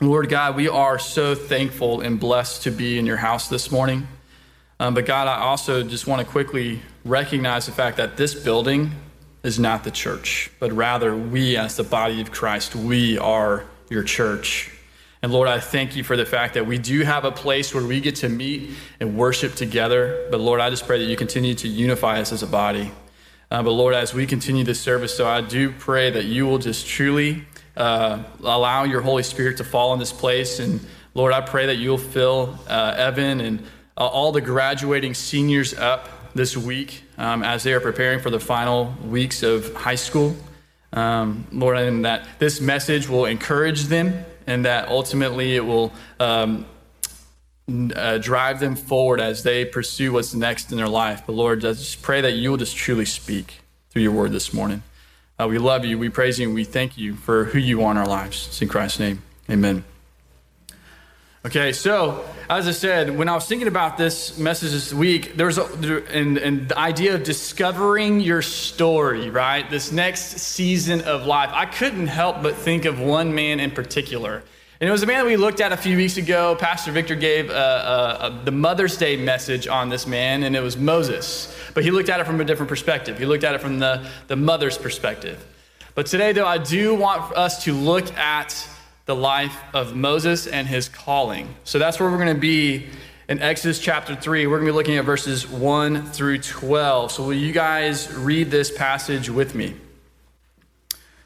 Lord God, we are so thankful and blessed to be in your house this morning. Um, but God, I also just want to quickly recognize the fact that this building is not the church, but rather we, as the body of Christ, we are your church. And Lord, I thank you for the fact that we do have a place where we get to meet and worship together. But Lord, I just pray that you continue to unify us as a body. Uh, but Lord, as we continue this service, so I do pray that you will just truly uh, allow your Holy Spirit to fall in this place. And Lord, I pray that you'll fill uh, Evan and uh, all the graduating seniors up this week um, as they are preparing for the final weeks of high school. Um, Lord, and that this message will encourage them and that ultimately it will um, uh, drive them forward as they pursue what's next in their life. But Lord, I just pray that you will just truly speak through your word this morning. Uh, we love you, we praise you, and we thank you for who you are in our lives. It's in Christ's name. Amen. Okay, so as I said, when I was thinking about this message this week, there's a, and, and the idea of discovering your story, right? This next season of life. I couldn't help but think of one man in particular. And it was a man that we looked at a few weeks ago. Pastor Victor gave uh, uh, uh, the Mother's Day message on this man, and it was Moses. But he looked at it from a different perspective. He looked at it from the, the mother's perspective. But today, though, I do want us to look at the life of Moses and his calling. So that's where we're going to be in Exodus chapter 3. We're going to be looking at verses 1 through 12. So will you guys read this passage with me?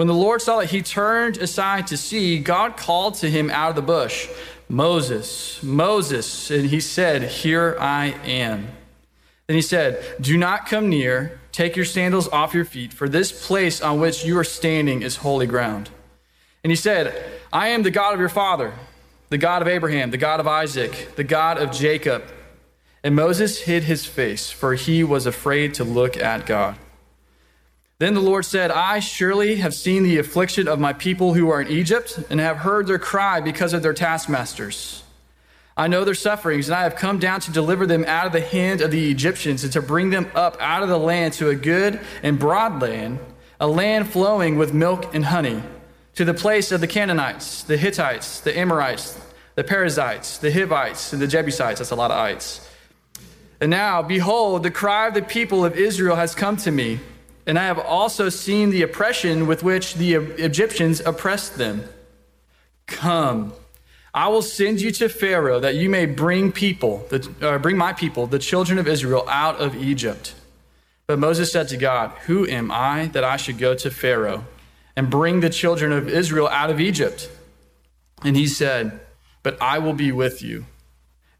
When the Lord saw that he turned aside to see, God called to him out of the bush, Moses, Moses. And he said, Here I am. Then he said, Do not come near, take your sandals off your feet, for this place on which you are standing is holy ground. And he said, I am the God of your father, the God of Abraham, the God of Isaac, the God of Jacob. And Moses hid his face, for he was afraid to look at God. Then the Lord said, I surely have seen the affliction of my people who are in Egypt, and have heard their cry because of their taskmasters. I know their sufferings, and I have come down to deliver them out of the hand of the Egyptians, and to bring them up out of the land to a good and broad land, a land flowing with milk and honey to the place of the Canaanites, the Hittites, the Amorites, the Perizzites, the Hivites, and the Jebusites. That's a lot of ites. And now, behold, the cry of the people of Israel has come to me, and I have also seen the oppression with which the Egyptians oppressed them. Come, I will send you to Pharaoh that you may bring people, uh, bring my people, the children of Israel, out of Egypt. But Moses said to God, Who am I that I should go to Pharaoh? and bring the children of Israel out of Egypt. And he said, But I will be with you.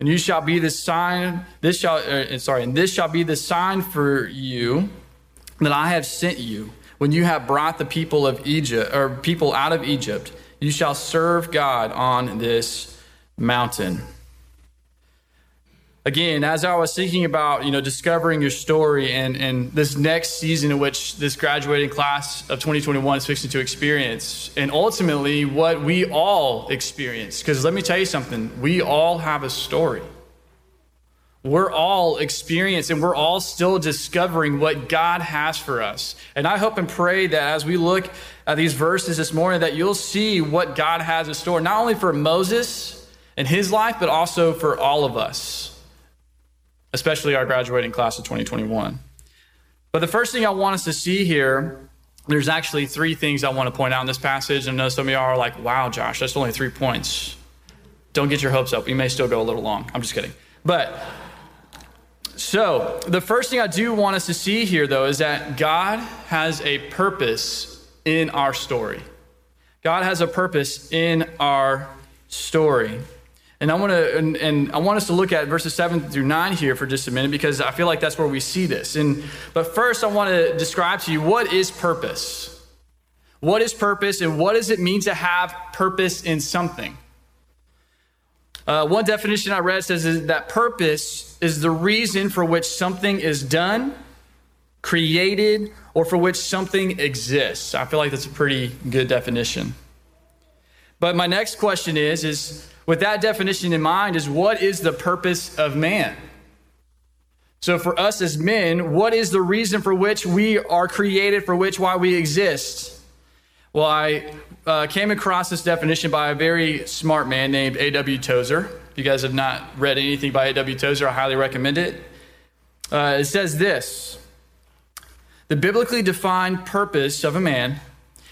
And you shall be the sign, this shall, uh, sorry, and this shall be the sign for you that I have sent you. When you have brought the people of Egypt, or people out of Egypt, you shall serve God on this mountain again, as I was thinking about, you know, discovering your story and, and this next season in which this graduating class of 2021 is fixing to experience, and ultimately what we all experience, because let me tell you something, we all have a story. We're all experienced and we're all still discovering what God has for us. And I hope and pray that as we look at these verses this morning, that you'll see what God has in store, not only for Moses and his life, but also for all of us especially our graduating class of 2021. But the first thing I want us to see here, there's actually three things I want to point out in this passage. I know some of y'all are like, wow, Josh, that's only three points. Don't get your hopes up. We may still go a little long. I'm just kidding. But so the first thing I do want us to see here, though, is that God has a purpose in our story. God has a purpose in our story. And I want to and, and, I want us to look at verses 7 through 9 here for just a minute because I feel like that's where we see this. And but first I want to describe to you what is purpose. What is purpose and what does it mean to have purpose in something? Uh, one definition I read says that purpose is the reason for which something is done, created, or for which something exists. I feel like that's a pretty good definition. But my next question is, is with that definition in mind, is what is the purpose of man? So for us as men, what is the reason for which we are created, for which why we exist? Well, I uh, came across this definition by a very smart man named A.W. Tozer. If you guys have not read anything by A.W. Tozer, I highly recommend it. Uh, it says this The biblically defined purpose of a man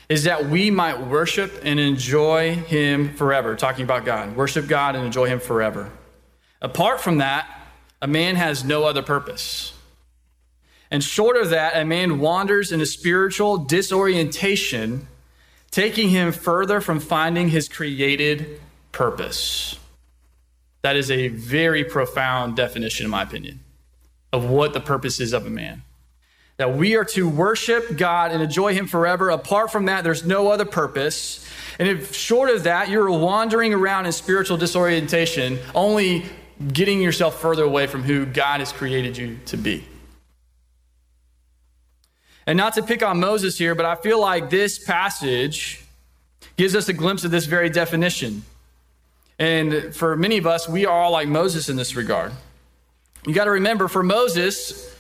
is that we might worship and enjoy him forever. Talking about God. Worship God and enjoy him forever. Apart from that, a man has no other purpose. And short of that, a man wanders in a spiritual disorientation taking him further from finding his created purpose. That is a very profound definition, in my opinion, of what the purpose is of a man. That we are to worship God and enjoy Him forever. Apart from that, there's no other purpose. And if short of that, you're wandering around in spiritual disorientation, only getting yourself further away from who God has created you to be. And not to pick on Moses here, but I feel like this passage gives us a glimpse of this very definition. And for many of us, we are all like Moses in this regard. You got to remember, for Moses,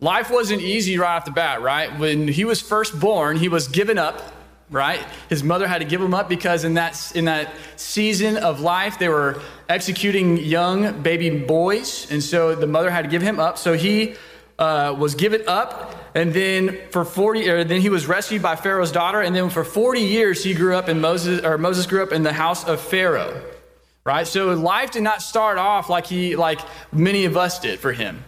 life wasn't easy right off the bat, right? When he was first born, he was given up, right? His mother had to give him up because in that, in that season of life, they were executing young baby boys. And so the mother had to give him up. So he uh, was given up, and then for 40, or then he was rescued by Pharaoh's daughter, and then for 40 years he grew up in Moses, or Moses grew up in the house of Pharaoh, right? So life did not start off like he, like many of us did for him.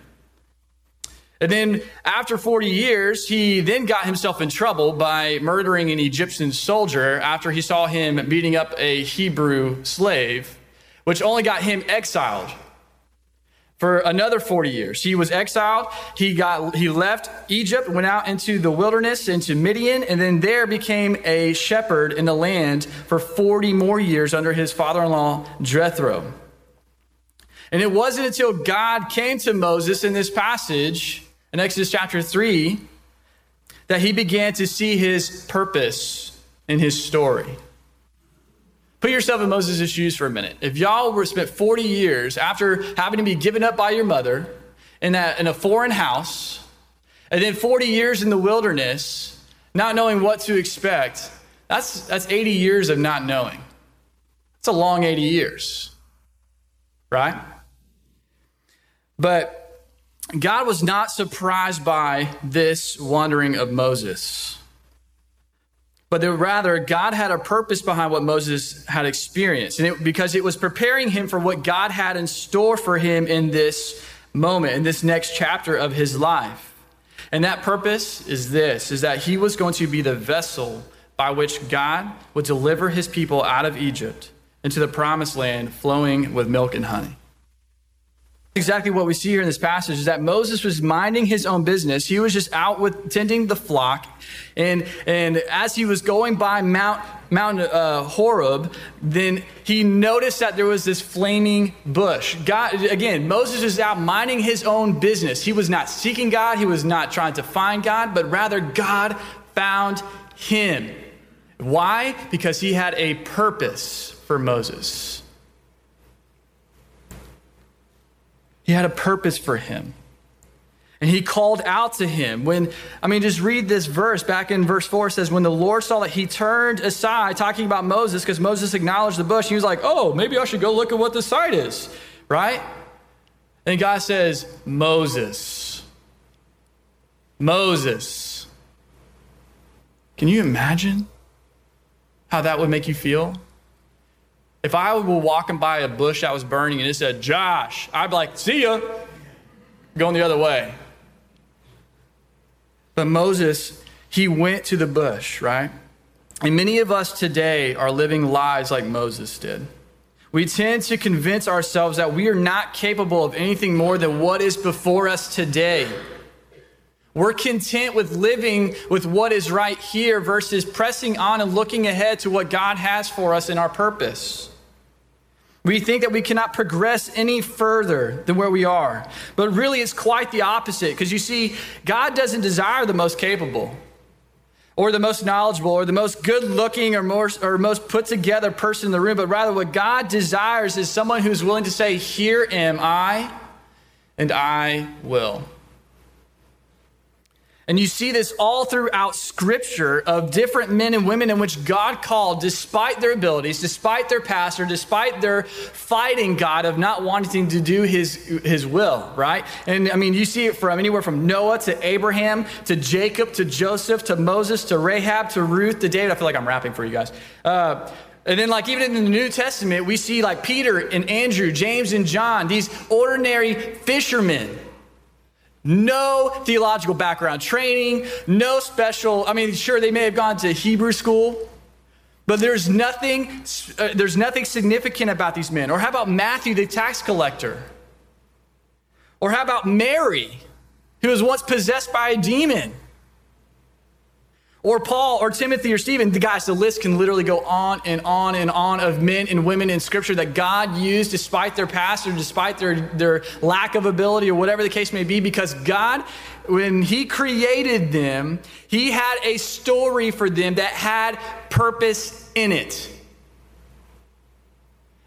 And then after 40 years, he then got himself in trouble by murdering an Egyptian soldier after he saw him beating up a Hebrew slave, which only got him exiled for another 40 years. He was exiled. He got he left Egypt, went out into the wilderness, into Midian, and then there became a shepherd in the land for 40 more years under his father-in-law Jethro. And it wasn't until God came to Moses in this passage in Exodus chapter 3 that he began to see his purpose in his story. Put yourself in Moses' shoes for a minute. If y'all were spent 40 years after having to be given up by your mother in a, in a foreign house, and then 40 years in the wilderness, not knowing what to expect, that's, that's 80 years of not knowing. It's a long 80 years, right? But God was not surprised by this wandering of Moses but rather God had a purpose behind what Moses had experienced, and it, because it was preparing him for what God had in store for him in this moment, in this next chapter of his life. And that purpose is this: is that he was going to be the vessel by which God would deliver his people out of Egypt into the promised land flowing with milk and honey exactly what we see here in this passage is that Moses was minding his own business. He was just out with tending the flock. And, and as he was going by Mount, Mount uh, Horeb, then he noticed that there was this flaming bush. God, again, Moses is out minding his own business. He was not seeking God. He was not trying to find God, but rather God found him. Why? Because he had a purpose for Moses. He had a purpose for him. And he called out to him. When, I mean, just read this verse back in verse 4 says, When the Lord saw that he turned aside, talking about Moses, because Moses acknowledged the bush, he was like, Oh, maybe I should go look at what this sight is, right? And God says, Moses. Moses. Can you imagine how that would make you feel? If I were walking by a bush that was burning and it said, Josh, I'd be like, see ya, going the other way. But Moses, he went to the bush, right? And many of us today are living lives like Moses did. We tend to convince ourselves that we are not capable of anything more than what is before us today. We're content with living with what is right here versus pressing on and looking ahead to what God has for us in our purpose. We think that we cannot progress any further than where we are. But really, it's quite the opposite because you see, God doesn't desire the most capable or the most knowledgeable or the most good looking or, or most put together person in the room, but rather what God desires is someone who's willing to say, Here am I, and I will. And you see this all throughout scripture of different men and women in which God called, despite their abilities, despite their past, or despite their fighting God of not wanting to do his, his will, right? And I mean, you see it from anywhere from Noah to Abraham to Jacob to Joseph to Moses to Rahab to Ruth to David. I feel like I'm rapping for you guys. Uh, and then, like, even in the New Testament, we see like Peter and Andrew, James and John, these ordinary fishermen no theological background training, no special, I mean, sure, they may have gone to Hebrew school, but there's nothing, uh, there's nothing significant about these men. Or how about Matthew, the tax collector? Or how about Mary, who was once possessed by a demon? Or Paul or Timothy or Stephen. The guys, the list can literally go on and on and on of men and women in scripture that God used despite their past or despite their, their lack of ability or whatever the case may be, because God, when He created them, He had a story for them that had purpose in it.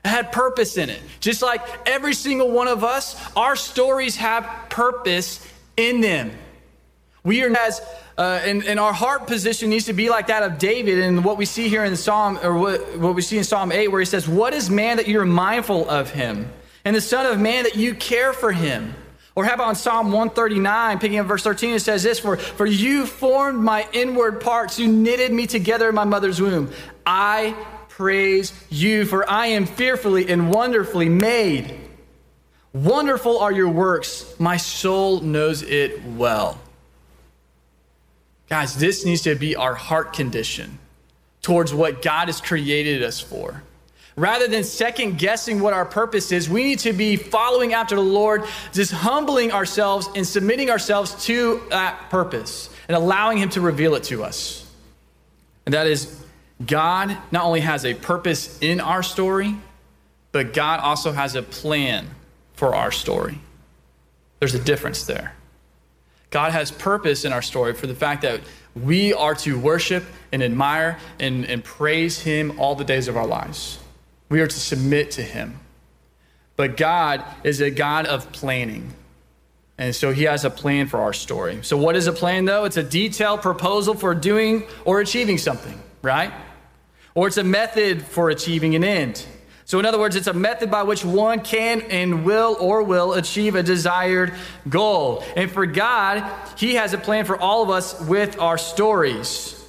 It had purpose in it. Just like every single one of us, our stories have purpose in them. We are as uh, and, and, our heart position needs to be like that of David and what we see here in Psalm, or what, what we see in Psalm 8, where he says, What is man that you're mindful of him? And the Son of Man that you care for him? Or how about in Psalm 139, picking up verse 13, it says this For, for you formed my inward parts, you knitted me together in my mother's womb. I praise you, for I am fearfully and wonderfully made. Wonderful are your works, my soul knows it well. Guys, this needs to be our heart condition towards what God has created us for. Rather than second guessing what our purpose is, we need to be following after the Lord, just humbling ourselves and submitting ourselves to that purpose and allowing Him to reveal it to us. And that is, God not only has a purpose in our story, but God also has a plan for our story. There's a difference there. God has purpose in our story for the fact that we are to worship and admire and, and praise Him all the days of our lives. We are to submit to Him. But God is a God of planning. And so He has a plan for our story. So, what is a plan, though? It's a detailed proposal for doing or achieving something, right? Or it's a method for achieving an end. So, in other words, it's a method by which one can and will or will achieve a desired goal. And for God, He has a plan for all of us with our stories.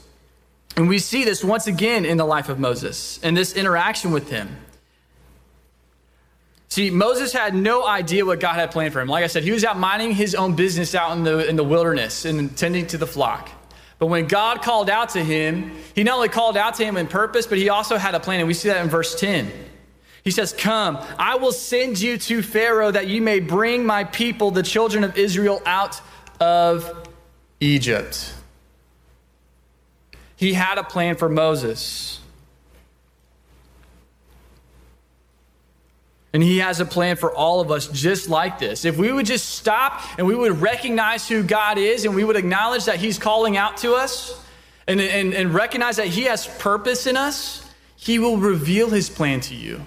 And we see this once again in the life of Moses and this interaction with him. See, Moses had no idea what God had planned for him. Like I said, he was out minding his own business out in the, in the wilderness and tending to the flock. But when God called out to him, he not only called out to him in purpose, but he also had a plan. And we see that in verse 10. He says, Come, I will send you to Pharaoh that you may bring my people, the children of Israel, out of Egypt. He had a plan for Moses. And he has a plan for all of us just like this. If we would just stop and we would recognize who God is and we would acknowledge that he's calling out to us and, and, and recognize that he has purpose in us, he will reveal his plan to you.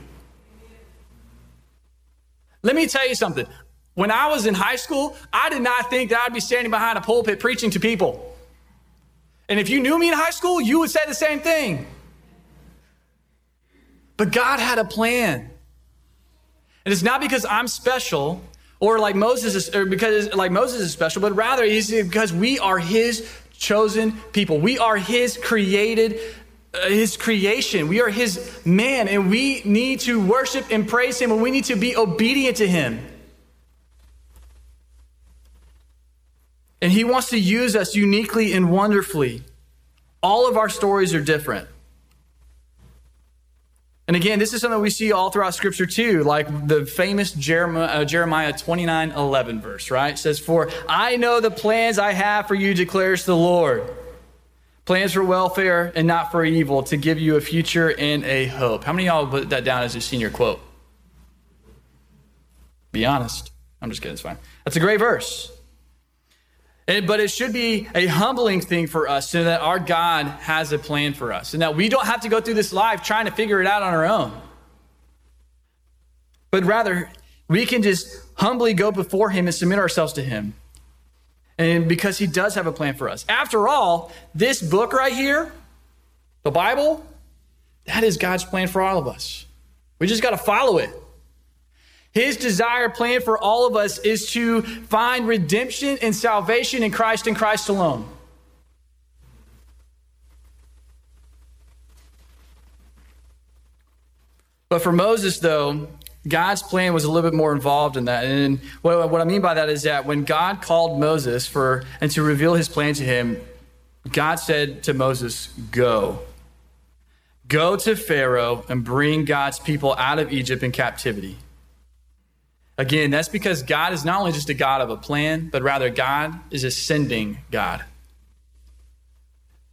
Let me tell you something. When I was in high school, I did not think that I'd be standing behind a pulpit preaching to people. And if you knew me in high school, you would say the same thing. But God had a plan. And it's not because I'm special or like Moses is, or because like Moses is special, but rather it's because we are his chosen people. We are his created his creation. We are his man, and we need to worship and praise him, and we need to be obedient to him. And he wants to use us uniquely and wonderfully. All of our stories are different. And again, this is something we see all throughout Scripture too, like the famous Jeremiah, uh, Jeremiah 29 11 verse, right? It says, For I know the plans I have for you, declares the Lord Plans for welfare and not for evil to give you a future and a hope. How many of y'all put that down as a senior quote? Be honest. I'm just kidding, it's fine. That's a great verse. And, but it should be a humbling thing for us so that our God has a plan for us and that we don't have to go through this life trying to figure it out on our own. But rather, we can just humbly go before Him and submit ourselves to Him. And because He does have a plan for us. After all, this book right here, the Bible, that is God's plan for all of us. We just got to follow it. His desire plan for all of us is to find redemption and salvation in Christ and Christ alone. But for Moses, though, God's plan was a little bit more involved in that. And what, what I mean by that is that when God called Moses for and to reveal his plan to him, God said to Moses, Go. Go to Pharaoh and bring God's people out of Egypt in captivity. Again, that's because God is not only just a God of a plan, but rather God is a sending God.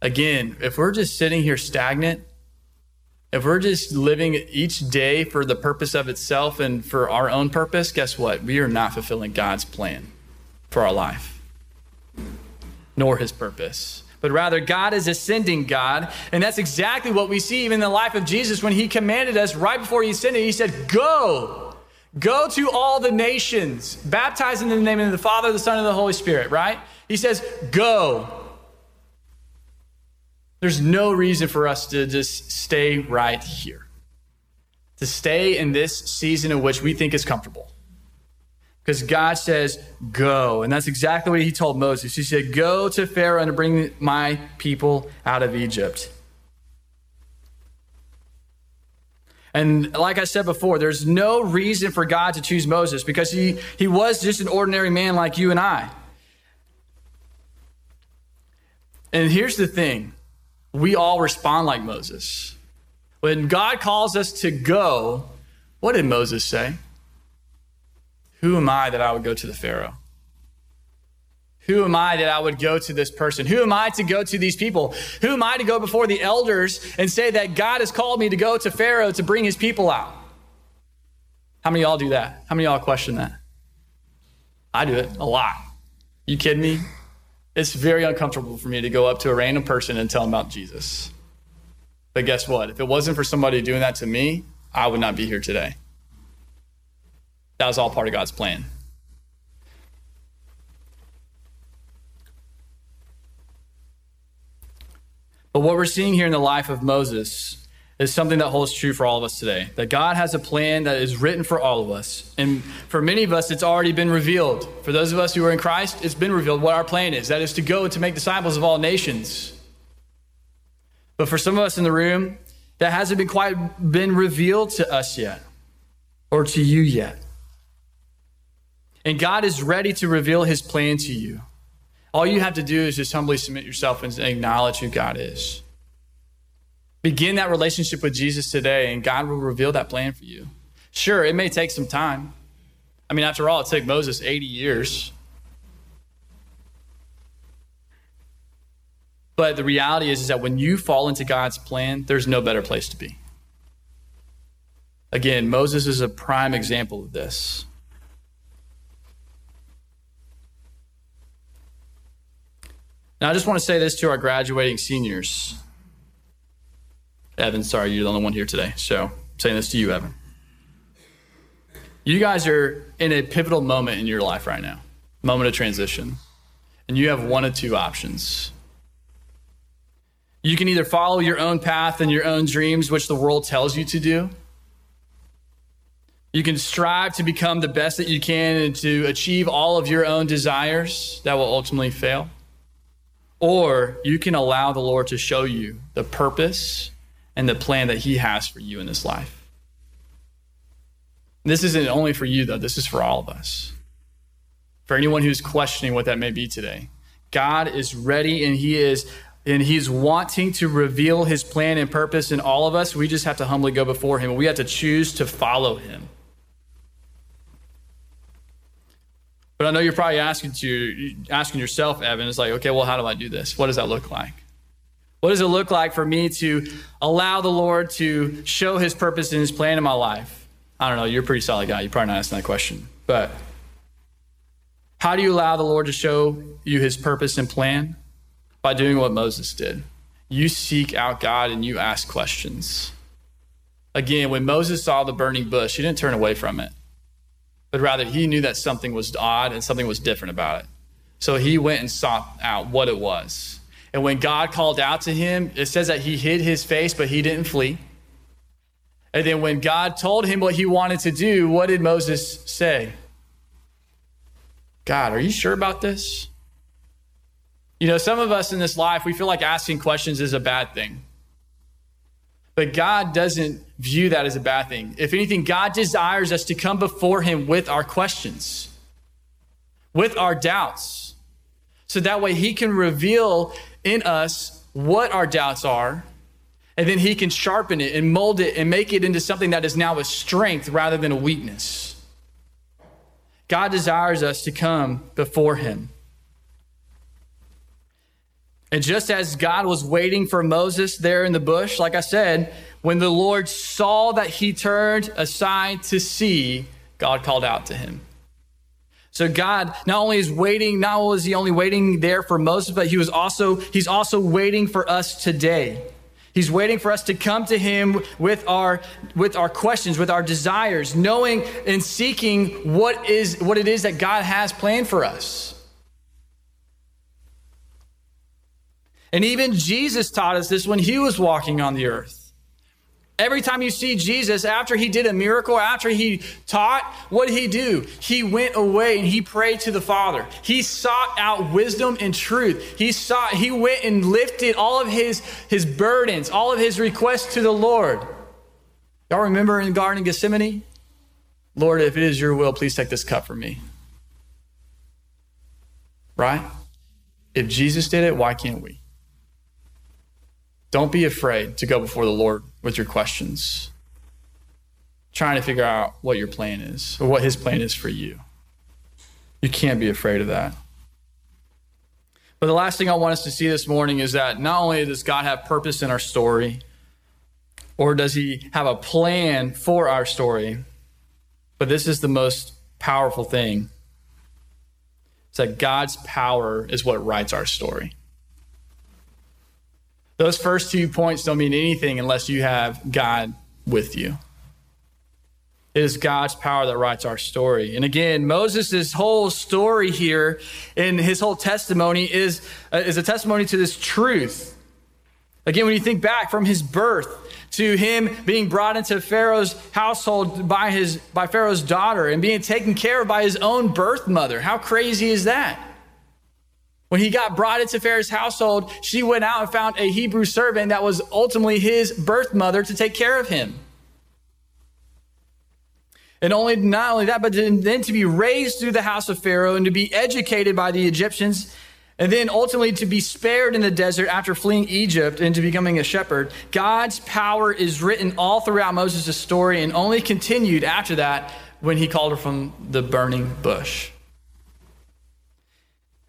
Again, if we're just sitting here stagnant, if we're just living each day for the purpose of itself and for our own purpose, guess what? We are not fulfilling God's plan for our life, nor his purpose. But rather, God is ascending God. And that's exactly what we see even in the life of Jesus when he commanded us right before he ascended. He said, Go Go to all the nations, baptizing in the name of the Father, the Son, and the Holy Spirit, right? He says, Go. There's no reason for us to just stay right here, to stay in this season in which we think is comfortable. Because God says, Go. And that's exactly what he told Moses. He said, Go to Pharaoh and bring my people out of Egypt. And like I said before, there's no reason for God to choose Moses because he, he was just an ordinary man like you and I. And here's the thing we all respond like Moses. When God calls us to go, what did Moses say? Who am I that I would go to the Pharaoh? Who am I that I would go to this person? Who am I to go to these people? Who am I to go before the elders and say that God has called me to go to Pharaoh to bring his people out? How many y'all do that? How many y'all question that? I do it a lot. You kidding me? It's very uncomfortable for me to go up to a random person and tell them about Jesus. But guess what? If it wasn't for somebody doing that to me, I would not be here today. That was all part of God's plan. But what we're seeing here in the life of Moses is something that holds true for all of us today. That God has a plan that is written for all of us. And for many of us, it's already been revealed. For those of us who are in Christ, it's been revealed what our plan is that is to go and to make disciples of all nations. But for some of us in the room, that hasn't been quite been revealed to us yet or to you yet. And God is ready to reveal his plan to you. All you have to do is just humbly submit yourself and acknowledge who God is. Begin that relationship with Jesus today, and God will reveal that plan for you. Sure, it may take some time. I mean, after all, it took Moses 80 years. But the reality is, is that when you fall into God's plan, there's no better place to be. Again, Moses is a prime example of this. Now, I just want to say this to our graduating seniors. Evan, sorry, you're the only one here today. So I'm saying this to you, Evan. You guys are in a pivotal moment in your life right now, moment of transition. And you have one of two options. You can either follow your own path and your own dreams, which the world tells you to do. You can strive to become the best that you can and to achieve all of your own desires that will ultimately fail. Or you can allow the Lord to show you the purpose and the plan that He has for you in this life. This isn't only for you, though, this is for all of us. For anyone who's questioning what that may be today, God is ready and He is. And he's wanting to reveal his plan and purpose in all of us. We just have to humbly go before him. We have to choose to follow him. But I know you're probably asking to asking yourself, Evan, it's like, okay, well, how do I do this? What does that look like? What does it look like for me to allow the Lord to show his purpose and his plan in my life? I don't know. You're a pretty solid guy. You're probably not asking that question. But how do you allow the Lord to show you his purpose and plan? By doing what Moses did. You seek out God and you ask questions. Again, when Moses saw the burning bush, he didn't turn away from it, but rather he knew that something was odd and something was different about it. So he went and sought out what it was. And when God called out to him, it says that he hid his face, but he didn't flee. And then when God told him what he wanted to do, what did Moses say? God, are you sure about this? You know, some of us in this life, we feel like asking questions is a bad thing. But God doesn't view that as a bad thing. If anything, God desires us to come before Him with our questions, with our doubts, so that way He can reveal in us what our doubts are, and then He can sharpen it and mold it and make it into something that is now a strength rather than a weakness. God desires us to come before Him. And just as God was waiting for Moses there in the bush, like I said, when the Lord saw that he turned aside to see, God called out to him. So God not only is waiting, not only is he only waiting there for Moses, but he was also he's also waiting for us today. He's waiting for us to come to him with our with our questions, with our desires, knowing and seeking what is what it is that God has planned for us. And even Jesus taught us this when he was walking on the earth. Every time you see Jesus, after he did a miracle, after he taught, what did he do? He went away and he prayed to the Father. He sought out wisdom and truth. He sought, he went and lifted all of his, his burdens, all of his requests to the Lord. Y'all remember in the Garden of Gethsemane? Lord, if it is your will, please take this cup from me. Right? If Jesus did it, why can't we? Don't be afraid to go before the Lord with your questions, trying to figure out what your plan is or what His plan is for you. You can't be afraid of that. But the last thing I want us to see this morning is that not only does God have purpose in our story, or does He have a plan for our story, but this is the most powerful thing. It's that God's power is what writes our story. Those first two points don't mean anything unless you have God with you. It is God's power that writes our story. And again, Moses' whole story here and his whole testimony is, uh, is a testimony to this truth. Again, when you think back from his birth to him being brought into Pharaoh's household by, his, by Pharaoh's daughter and being taken care of by his own birth mother, how crazy is that? When he got brought into Pharaoh's household, she went out and found a Hebrew servant that was ultimately his birth mother to take care of him. And only not only that, but then to be raised through the house of Pharaoh and to be educated by the Egyptians, and then ultimately to be spared in the desert after fleeing Egypt into becoming a shepherd. God's power is written all throughout Moses' story and only continued after that when he called her from the burning bush.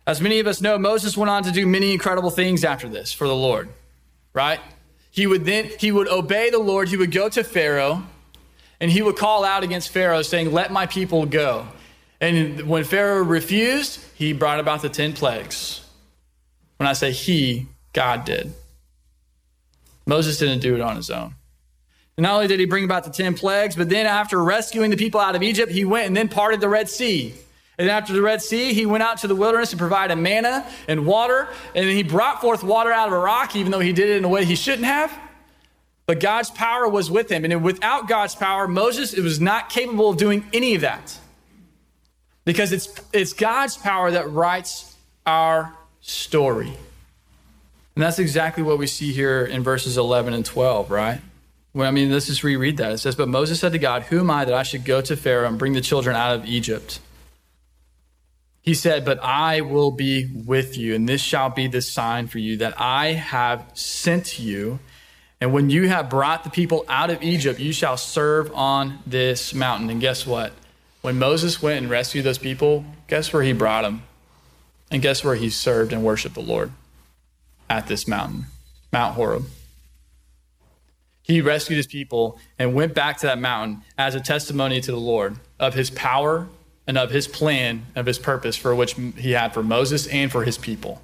As many of us know, Moses went on to do many incredible things after this for the Lord, right? He would then he would obey the Lord, he would go to Pharaoh, and he would call out against Pharaoh saying, "Let my people go." And when Pharaoh refused, he brought about the 10 plagues. When I say he, God did. Moses didn't do it on his own. And not only did he bring about the 10 plagues, but then after rescuing the people out of Egypt, he went and then parted the Red Sea. And after the Red Sea, he went out to the wilderness to provide a manna and water. And he brought forth water out of a rock, even though he did it in a way he shouldn't have. But God's power was with him. And without God's power, Moses was not capable of doing any of that. Because it's, it's God's power that writes our story. And that's exactly what we see here in verses 11 and 12, right? Well, I mean, let's just reread that. It says, But Moses said to God, Who am I that I should go to Pharaoh and bring the children out of Egypt? He said, But I will be with you, and this shall be the sign for you that I have sent you. And when you have brought the people out of Egypt, you shall serve on this mountain. And guess what? When Moses went and rescued those people, guess where he brought them? And guess where he served and worshiped the Lord? At this mountain, Mount Horeb. He rescued his people and went back to that mountain as a testimony to the Lord of his power and of his plan, of his purpose for which he had for Moses and for his people.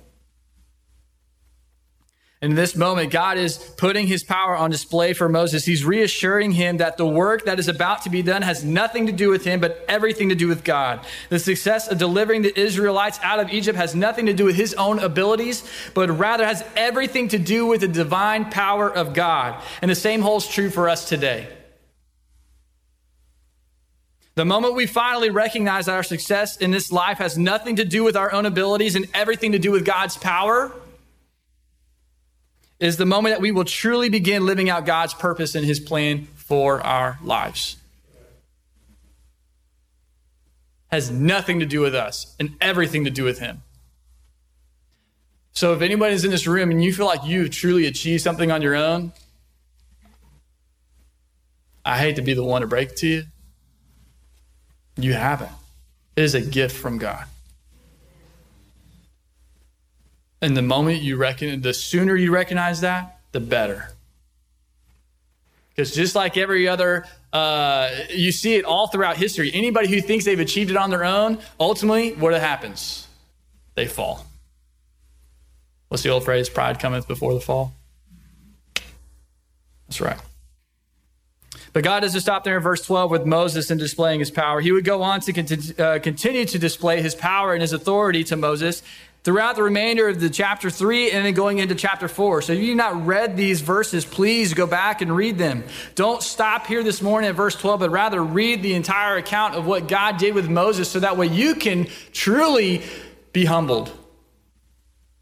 In this moment, God is putting his power on display for Moses. He's reassuring him that the work that is about to be done has nothing to do with him, but everything to do with God. The success of delivering the Israelites out of Egypt has nothing to do with his own abilities, but rather has everything to do with the divine power of God. And the same holds true for us today. The moment we finally recognize that our success in this life has nothing to do with our own abilities and everything to do with God's power, is the moment that we will truly begin living out God's purpose and his plan for our lives. Has nothing to do with us and everything to do with him. So if anybody's in this room and you feel like you've truly achieved something on your own, I hate to be the one to break it to you. You haven't. It is a gift from God. And the moment you reckon, the sooner you recognize that, the better. Because just like every other, uh, you see it all throughout history. Anybody who thinks they've achieved it on their own, ultimately, what happens? They fall. What's the old phrase? Pride cometh before the fall. That's right. But God doesn't stop there in verse 12 with Moses and displaying his power. He would go on to uh, continue to display his power and his authority to Moses throughout the remainder of the chapter 3 and then going into chapter 4. So if you've not read these verses, please go back and read them. Don't stop here this morning at verse 12, but rather read the entire account of what God did with Moses so that way you can truly be humbled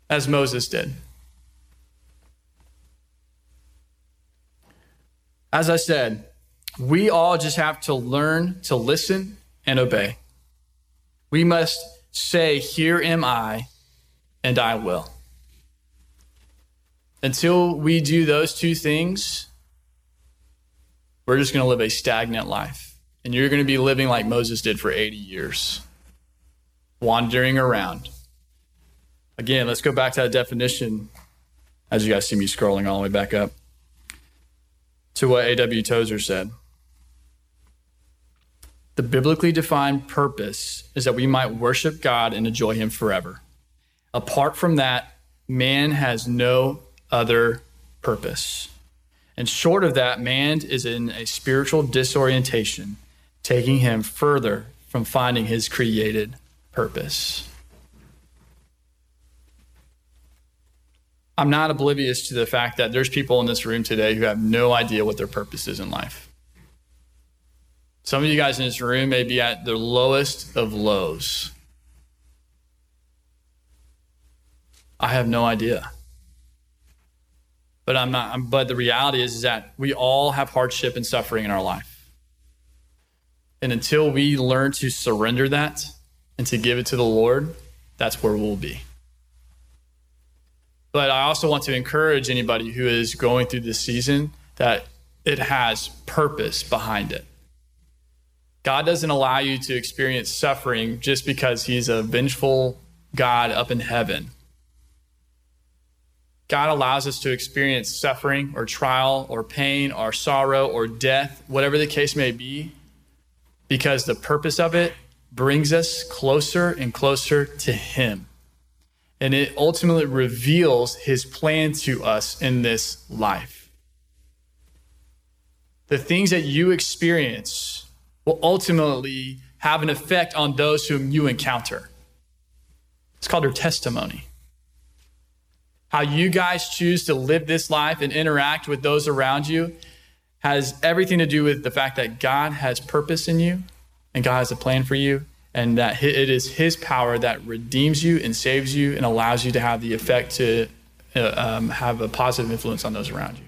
as Moses did. As I said, we all just have to learn to listen and obey. We must say, Here am I and I will. Until we do those two things, we're just going to live a stagnant life. And you're going to be living like Moses did for 80 years, wandering around. Again, let's go back to that definition as you guys see me scrolling all the way back up to what A.W. Tozer said. The biblically defined purpose is that we might worship God and enjoy Him forever. Apart from that, man has no other purpose. And short of that, man is in a spiritual disorientation, taking him further from finding his created purpose. I'm not oblivious to the fact that there's people in this room today who have no idea what their purpose is in life. Some of you guys in this room may be at the lowest of lows. I have no idea. But I'm not but the reality is, is that we all have hardship and suffering in our life. And until we learn to surrender that and to give it to the Lord, that's where we'll be. But I also want to encourage anybody who is going through this season that it has purpose behind it. God doesn't allow you to experience suffering just because He's a vengeful God up in heaven. God allows us to experience suffering or trial or pain or sorrow or death, whatever the case may be, because the purpose of it brings us closer and closer to Him. And it ultimately reveals His plan to us in this life. The things that you experience will ultimately have an effect on those whom you encounter. It's called your testimony how you guys choose to live this life and interact with those around you has everything to do with the fact that God has purpose in you and God has a plan for you and that it is his power that redeems you and saves you and allows you to have the effect to uh, um, have a positive influence on those around you.